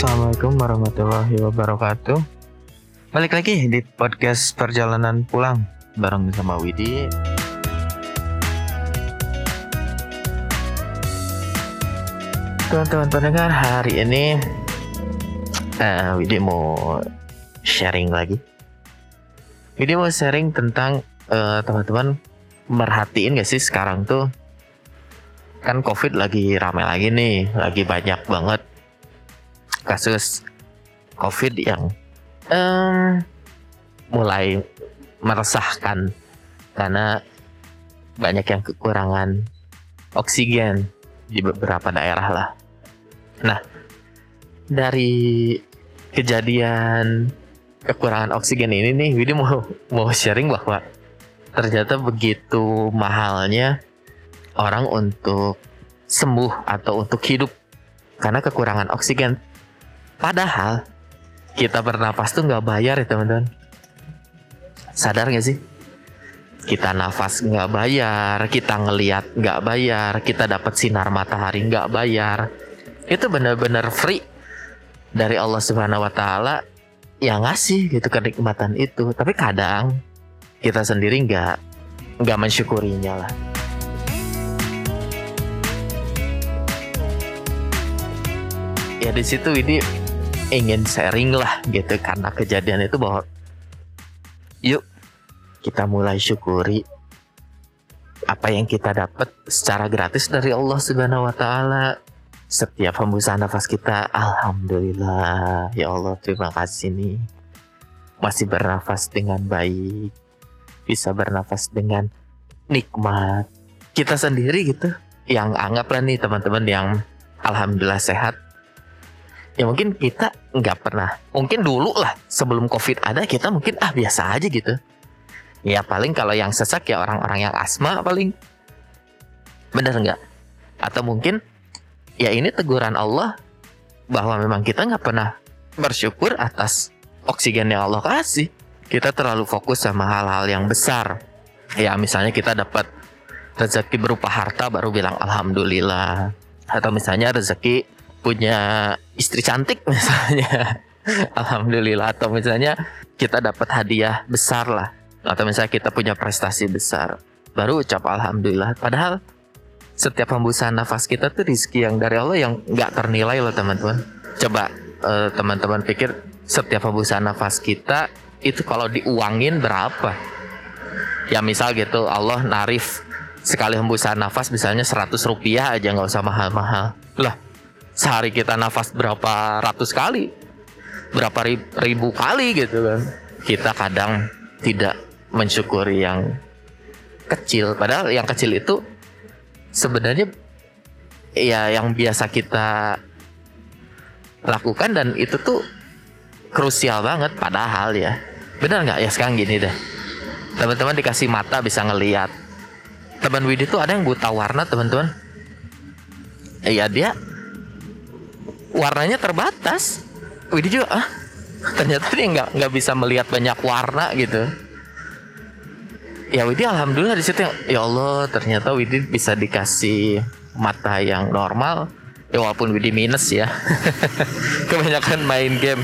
Assalamualaikum warahmatullahi wabarakatuh. Balik lagi di podcast perjalanan pulang bareng sama Widi. Teman-teman pendengar hari ini uh, Widi mau sharing lagi. Widi mau sharing tentang uh, teman-teman merhatiin gak sih sekarang tuh kan COVID lagi ramai lagi nih, lagi banyak banget kasus COVID yang um, mulai meresahkan karena banyak yang kekurangan oksigen di beberapa daerah lah. Nah, dari kejadian kekurangan oksigen ini nih, Widi mau mau sharing bahwa ternyata begitu mahalnya orang untuk sembuh atau untuk hidup karena kekurangan oksigen. Padahal kita bernapas tuh nggak bayar ya teman-teman. Sadar nggak sih? Kita nafas nggak bayar, kita ngeliat nggak bayar, kita dapat sinar matahari nggak bayar. Itu benar-benar free dari Allah Subhanahu Wa Taala yang ngasih gitu kenikmatan itu. Tapi kadang kita sendiri nggak nggak mensyukurinya lah. Ya di situ ini ingin sharing lah gitu karena kejadian itu bahwa yuk kita mulai syukuri apa yang kita dapat secara gratis dari Allah Subhanahu wa taala. Setiap hembusan nafas kita alhamdulillah ya Allah terima kasih nih. Masih bernafas dengan baik. Bisa bernafas dengan nikmat. Kita sendiri gitu yang anggaplah nih teman-teman yang alhamdulillah sehat ya mungkin kita nggak pernah mungkin dulu lah sebelum covid ada kita mungkin ah biasa aja gitu. Ya paling kalau yang sesak ya orang-orang yang asma paling. Bener nggak? Atau mungkin ya ini teguran Allah bahwa memang kita nggak pernah bersyukur atas oksigen yang Allah kasih. Kita terlalu fokus sama hal-hal yang besar. Ya misalnya kita dapat rezeki berupa harta baru bilang alhamdulillah. Atau misalnya rezeki punya istri cantik misalnya. Alhamdulillah. Atau misalnya kita dapat hadiah besar lah. Atau misalnya kita punya prestasi besar. Baru ucap alhamdulillah. Padahal setiap hembusan nafas kita tuh rizki yang dari Allah yang nggak ternilai loh teman-teman. Coba uh, teman-teman pikir setiap hembusan nafas kita itu kalau diuangin berapa? Ya misal gitu Allah narif sekali hembusan nafas misalnya 100 rupiah aja nggak usah mahal-mahal. Lah sehari kita nafas berapa ratus kali berapa ribu kali gitu kan. Kita kadang tidak mensyukuri yang kecil. Padahal yang kecil itu sebenarnya ya yang biasa kita lakukan dan itu tuh krusial banget padahal ya. Benar nggak? Ya sekarang gini deh. Teman-teman dikasih mata bisa ngelihat teman Widi tuh ada yang buta warna teman-teman. Iya dia warnanya terbatas. Widi juga ah ternyata dia nggak nggak bisa melihat banyak warna gitu. Ya Widi alhamdulillah di situ ya Allah ternyata Widi bisa dikasih mata yang normal. Ya walaupun Widi minus ya. Kebanyakan main game.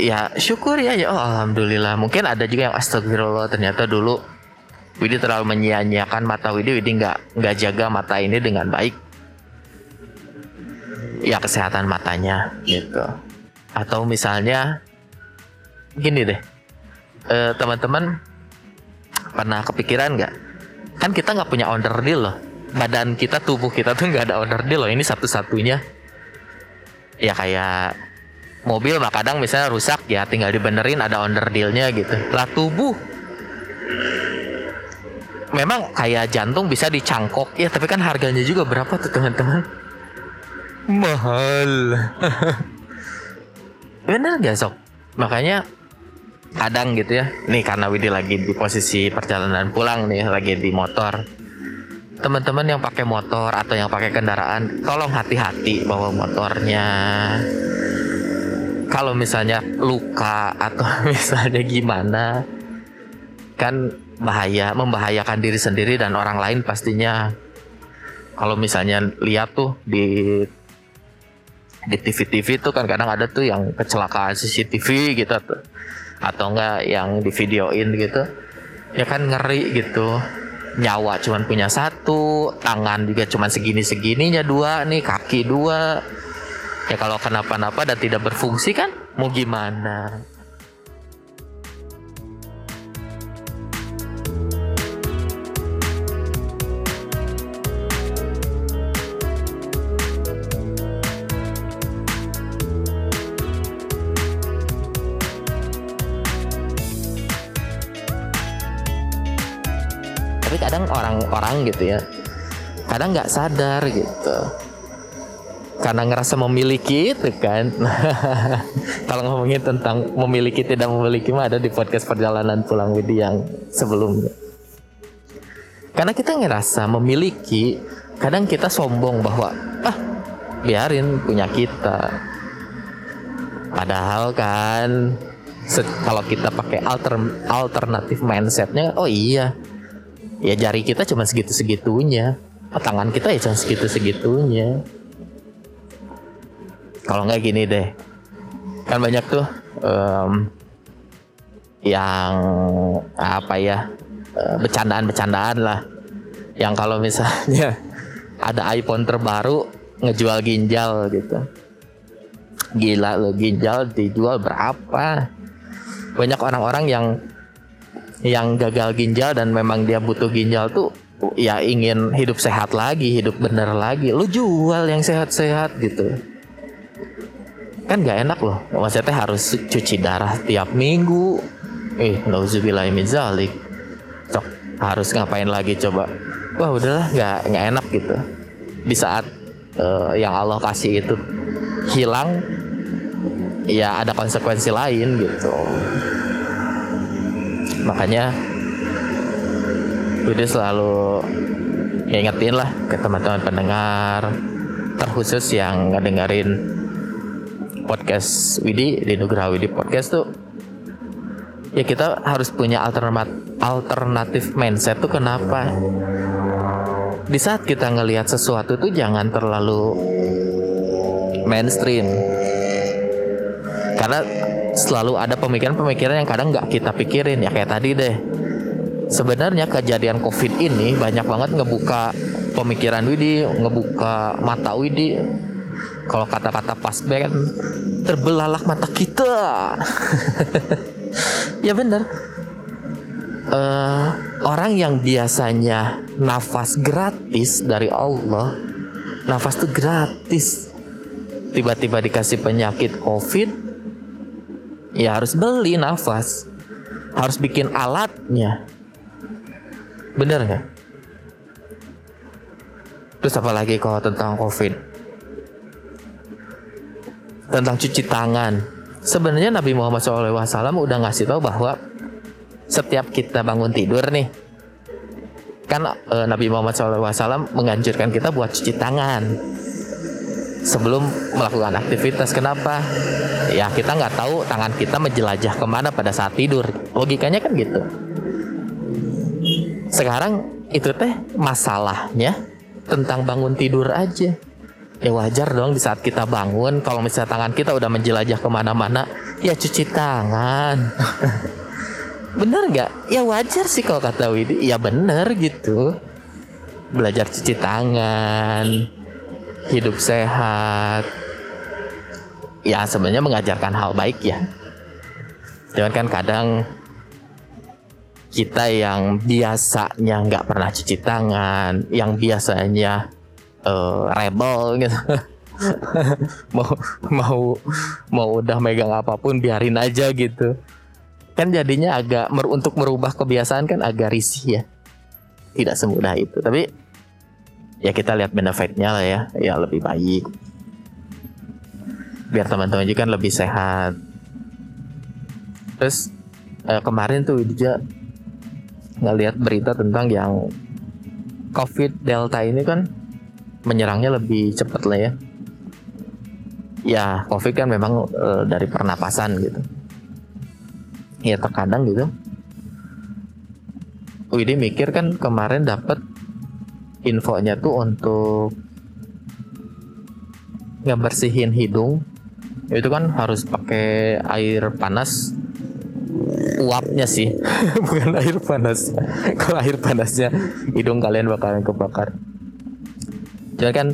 Ya syukur ya ya oh, alhamdulillah. Mungkin ada juga yang astagfirullah ternyata dulu Widi terlalu menyia-nyiakan mata Widi Widi nggak nggak jaga mata ini dengan baik ya kesehatan matanya gitu. Atau misalnya gini deh. Eh, teman-teman pernah kepikiran nggak? Kan kita nggak punya owner deal loh. Badan kita tubuh kita tuh nggak ada owner deal loh. Ini satu-satunya. Ya kayak mobil mah kadang misalnya rusak ya tinggal dibenerin ada owner dealnya gitu. Lah tubuh. Memang kayak jantung bisa dicangkok ya. Tapi kan harganya juga berapa tuh teman-teman mahal. Bener gak sok? Makanya kadang gitu ya. Nih karena Widi lagi di posisi perjalanan pulang nih lagi di motor. Teman-teman yang pakai motor atau yang pakai kendaraan tolong hati-hati bawa motornya. Kalau misalnya luka atau misalnya gimana kan bahaya membahayakan diri sendiri dan orang lain pastinya. Kalau misalnya lihat tuh di di TV-TV tuh kan kadang ada tuh yang kecelakaan CCTV gitu tuh atau enggak yang di videoin gitu. Ya kan ngeri gitu. Nyawa cuman punya satu tangan juga cuman segini segininya dua nih kaki dua. Ya kalau kenapa-napa dan tidak berfungsi kan mau gimana kadang orang-orang gitu ya kadang nggak sadar gitu. Karena ngerasa memiliki itu kan. Kalau ngomongin tentang memiliki tidak memiliki mah ada di podcast perjalanan pulang Widi yang sebelumnya. Karena kita ngerasa memiliki kadang kita sombong bahwa ah biarin punya kita. Padahal kan kalau kita pakai alter alternatif mindsetnya oh iya ya jari kita cuma segitu segitunya tangan kita ya cuma segitu segitunya kalau nggak gini deh. Kan banyak tuh um, yang apa ya uh, bercandaan-bercandaan lah. Yang kalau misalnya ada iPhone terbaru ngejual ginjal gitu. Gila lo ginjal dijual berapa? Banyak orang-orang yang yang gagal ginjal dan memang dia butuh ginjal tuh ya ingin hidup sehat lagi, hidup bener lagi. Lu jual yang sehat-sehat gitu. Kan gak enak loh. Maksudnya harus cuci darah tiap minggu. Eh, nauzubillah min zalik. Cok, harus ngapain lagi coba? Wah, udahlah nggak nggak enak gitu. Di saat uh, yang Allah kasih itu hilang ya ada konsekuensi lain gitu makanya Budi selalu ngingetin lah ke teman-teman pendengar terkhusus yang ngedengerin podcast Widi di Nugraha Widi Podcast tuh. Ya kita harus punya alternatif alternatif mindset tuh kenapa? Di saat kita ngelihat sesuatu tuh jangan terlalu mainstream. Karena selalu ada pemikiran-pemikiran yang kadang nggak kita pikirin. Ya kayak tadi deh. Sebenarnya kejadian covid ini banyak banget ngebuka pemikiran Widi ngebuka mata Widi. Kalau kata-kata pas band terbelalak mata kita. Ya bener. Uh, orang yang biasanya nafas gratis dari Allah nafas tuh gratis. Tiba-tiba dikasih penyakit covid ya harus beli nafas. Harus bikin alatnya. Bener nggak? Terus apa lagi kalau tentang covid? Tentang cuci tangan. Sebenarnya Nabi Muhammad SAW udah ngasih tahu bahwa setiap kita bangun tidur nih kan e, Nabi Muhammad SAW menganjurkan kita buat cuci tangan sebelum melakukan aktivitas. Kenapa? Ya kita nggak tahu tangan kita menjelajah ke mana pada saat tidur. Logikanya kan gitu. Sekarang itu teh masalahnya tentang bangun tidur aja. Ya wajar dong di saat kita bangun kalau misalnya tangan kita udah menjelajah ke mana-mana ya cuci tangan. bener nggak? Ya wajar sih kalau kata Widi. Ya bener gitu. Belajar cuci tangan hidup sehat. Ya sebenarnya mengajarkan hal baik ya. Cuman kan kadang kita yang biasanya nggak pernah cuci tangan yang biasanya uh, rebel gitu. Mau mau mau udah megang apa pun biarin aja gitu. Kan jadinya agak mer untuk merubah kebiasaan kan agak risih ya. Tidak semudah itu. Tapi ya kita lihat benefitnya lah ya. Ya lebih baik. Biar teman-teman juga kan lebih sehat. Terus eh, kemarin tuh juga ngelihat berita tentang yang covid delta ini kan menyerangnya lebih cepat lah ya. Ya covid kan memang e, dari pernapasan gitu. Ya terkadang gitu. Widi mikir kan kemarin dapat infonya tuh untuk ngebersihin hidung. Itu kan harus pakai air panas. Uapnya sih. Bukan air panas. Kalau air panasnya hidung kalian bakalan kebakar. Cuman kan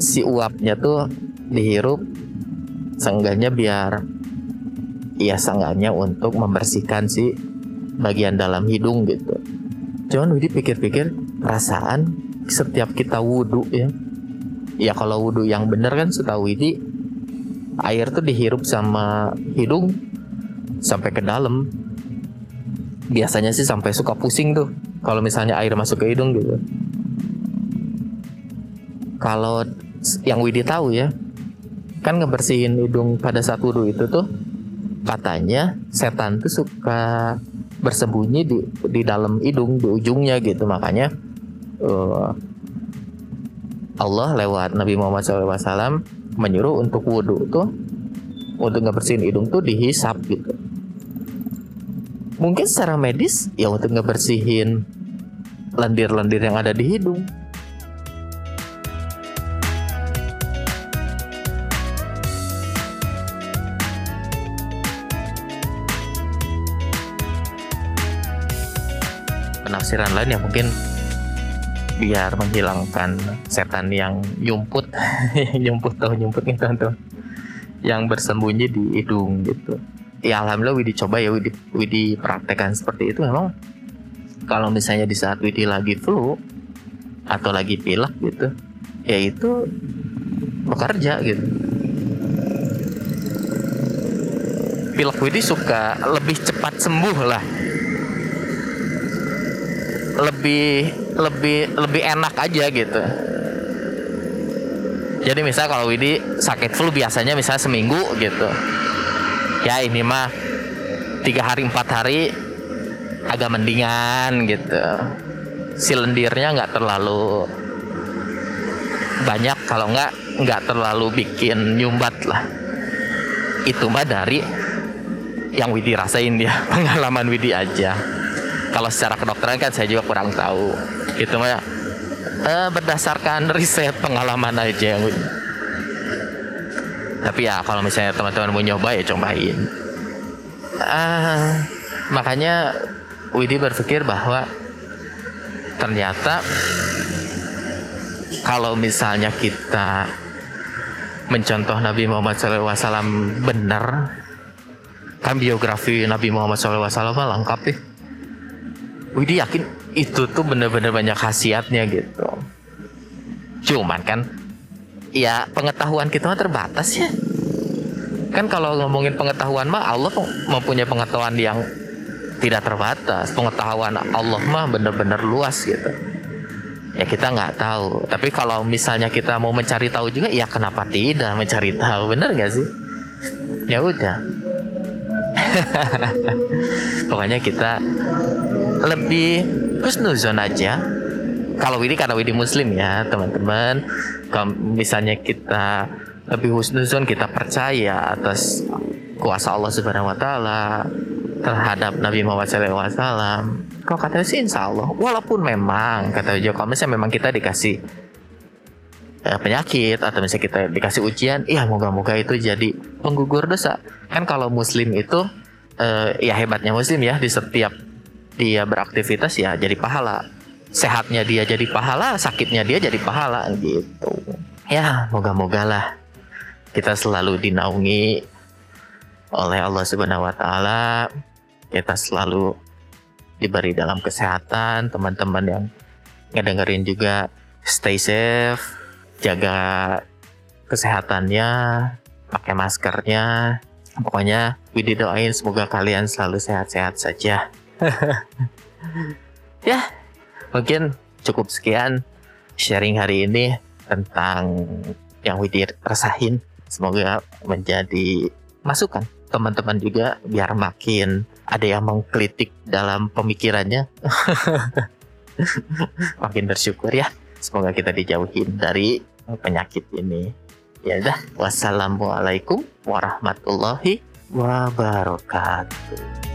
si uapnya tuh dihirup seenggaknya biar ya seenggaknya untuk membersihkan si bagian dalam hidung gitu. Cuman Widi pikir-pikir perasaan setiap kita wudhu ya. Ya kalau wudhu yang bener kan setahu Widi air tuh dihirup sama hidung sampai ke dalam. Biasanya sih sampai suka pusing tuh kalau misalnya air masuk ke hidung gitu. Kalau yang Widi tahu ya kan ngebersihin hidung pada saat wudhu itu tuh katanya setan tuh suka bersembunyi di di dalam hidung di ujungnya gitu. Makanya uh, Allah lewat Nabi Muhammad SAW menyuruh untuk wudhu tuh untuk ngebersihin hidung tuh dihisap gitu. Mungkin secara medis ya untuk ngebersihin lendir-lendir yang ada di hidung. Penafsiran lain yang mungkin biar menghilangkan setan yang yumput yumput tahu yumput nih teman yang bersembunyi di hidung gitu. Ya alhamdulillah Widi coba ya Widi, Widi praktekkan seperti itu. Memang kalau misalnya di saat Widi lagi flu atau lagi pilek gitu ya itu bekerja gitu. Pilek Widi suka lebih cepat sembuh lah. Lebih lebih lebih enak aja gitu. Jadi misal kalau Widi sakit flu biasanya misalnya seminggu gitu. Ya ini mah tiga hari empat hari agak mendingan gitu. Si lendirnya nggak terlalu banyak kalau nggak nggak terlalu bikin nyumbat lah. Itu mah dari yang Widi rasain dia pengalaman Widi aja. Kalau secara kedokteran kan saya juga kurang tahu itu mah uh, berdasarkan riset pengalaman aja yang tapi ya kalau misalnya teman-teman mau nyoba ya cobain. Uh, makanya Widi berpikir bahwa ternyata kalau misalnya kita mencontoh Nabi Muhammad SAW benar kan biografi Nabi Muhammad SAW lengkap ya Widi yakin itu tuh bener-bener banyak khasiatnya gitu. Cuman kan ya pengetahuan kita mah terbatas ya. Kan kalau ngomongin pengetahuan mah Allah mempunyai pengetahuan yang tidak terbatas. Pengetahuan Allah mah bener-bener luas gitu. Ya kita nggak tahu. Tapi kalau misalnya kita mau mencari tahu juga, ya kenapa tidak mencari tahu? Bener nggak sih? Ya udah. Pokoknya kita lebih husnuzon aja. Kalau ini karena Widi muslim ya teman-teman. Kalau misalnya kita lebih husnuzon kita percaya atas kuasa Allah Subhanahu Wa Taala terhadap Nabi Muhammad SAW kalau kata sih insya Allah. Walaupun memang kata Jo kalau misalnya memang kita dikasih eh, penyakit atau misalnya kita dikasih ujian iya moga-moga itu jadi penggugur dosa. Kan kalau muslim itu eh, ya hebatnya muslim ya di setiap dia beraktivitas ya jadi pahala. Sehatnya dia jadi pahala sakitnya dia jadi pahala gitu. Ya moga-moga lah kita selalu dinaungi oleh Allah Subhanahu wa taala. Kita selalu diberi dalam kesehatan. Teman-teman yang ngedengerin juga stay safe jaga kesehatannya pakai maskernya. Pokoknya Widi doain semoga kalian selalu sehat-sehat saja ya, mungkin cukup sekian sharing hari ini tentang yang Widi rasain. Semoga menjadi masukan teman-teman juga biar makin ada yang mengkritik dalam pemikirannya. makin bersyukur ya. Semoga kita dijauhin dari penyakit ini. Ya udah, wassalamualaikum warahmatullahi wabarakatuh.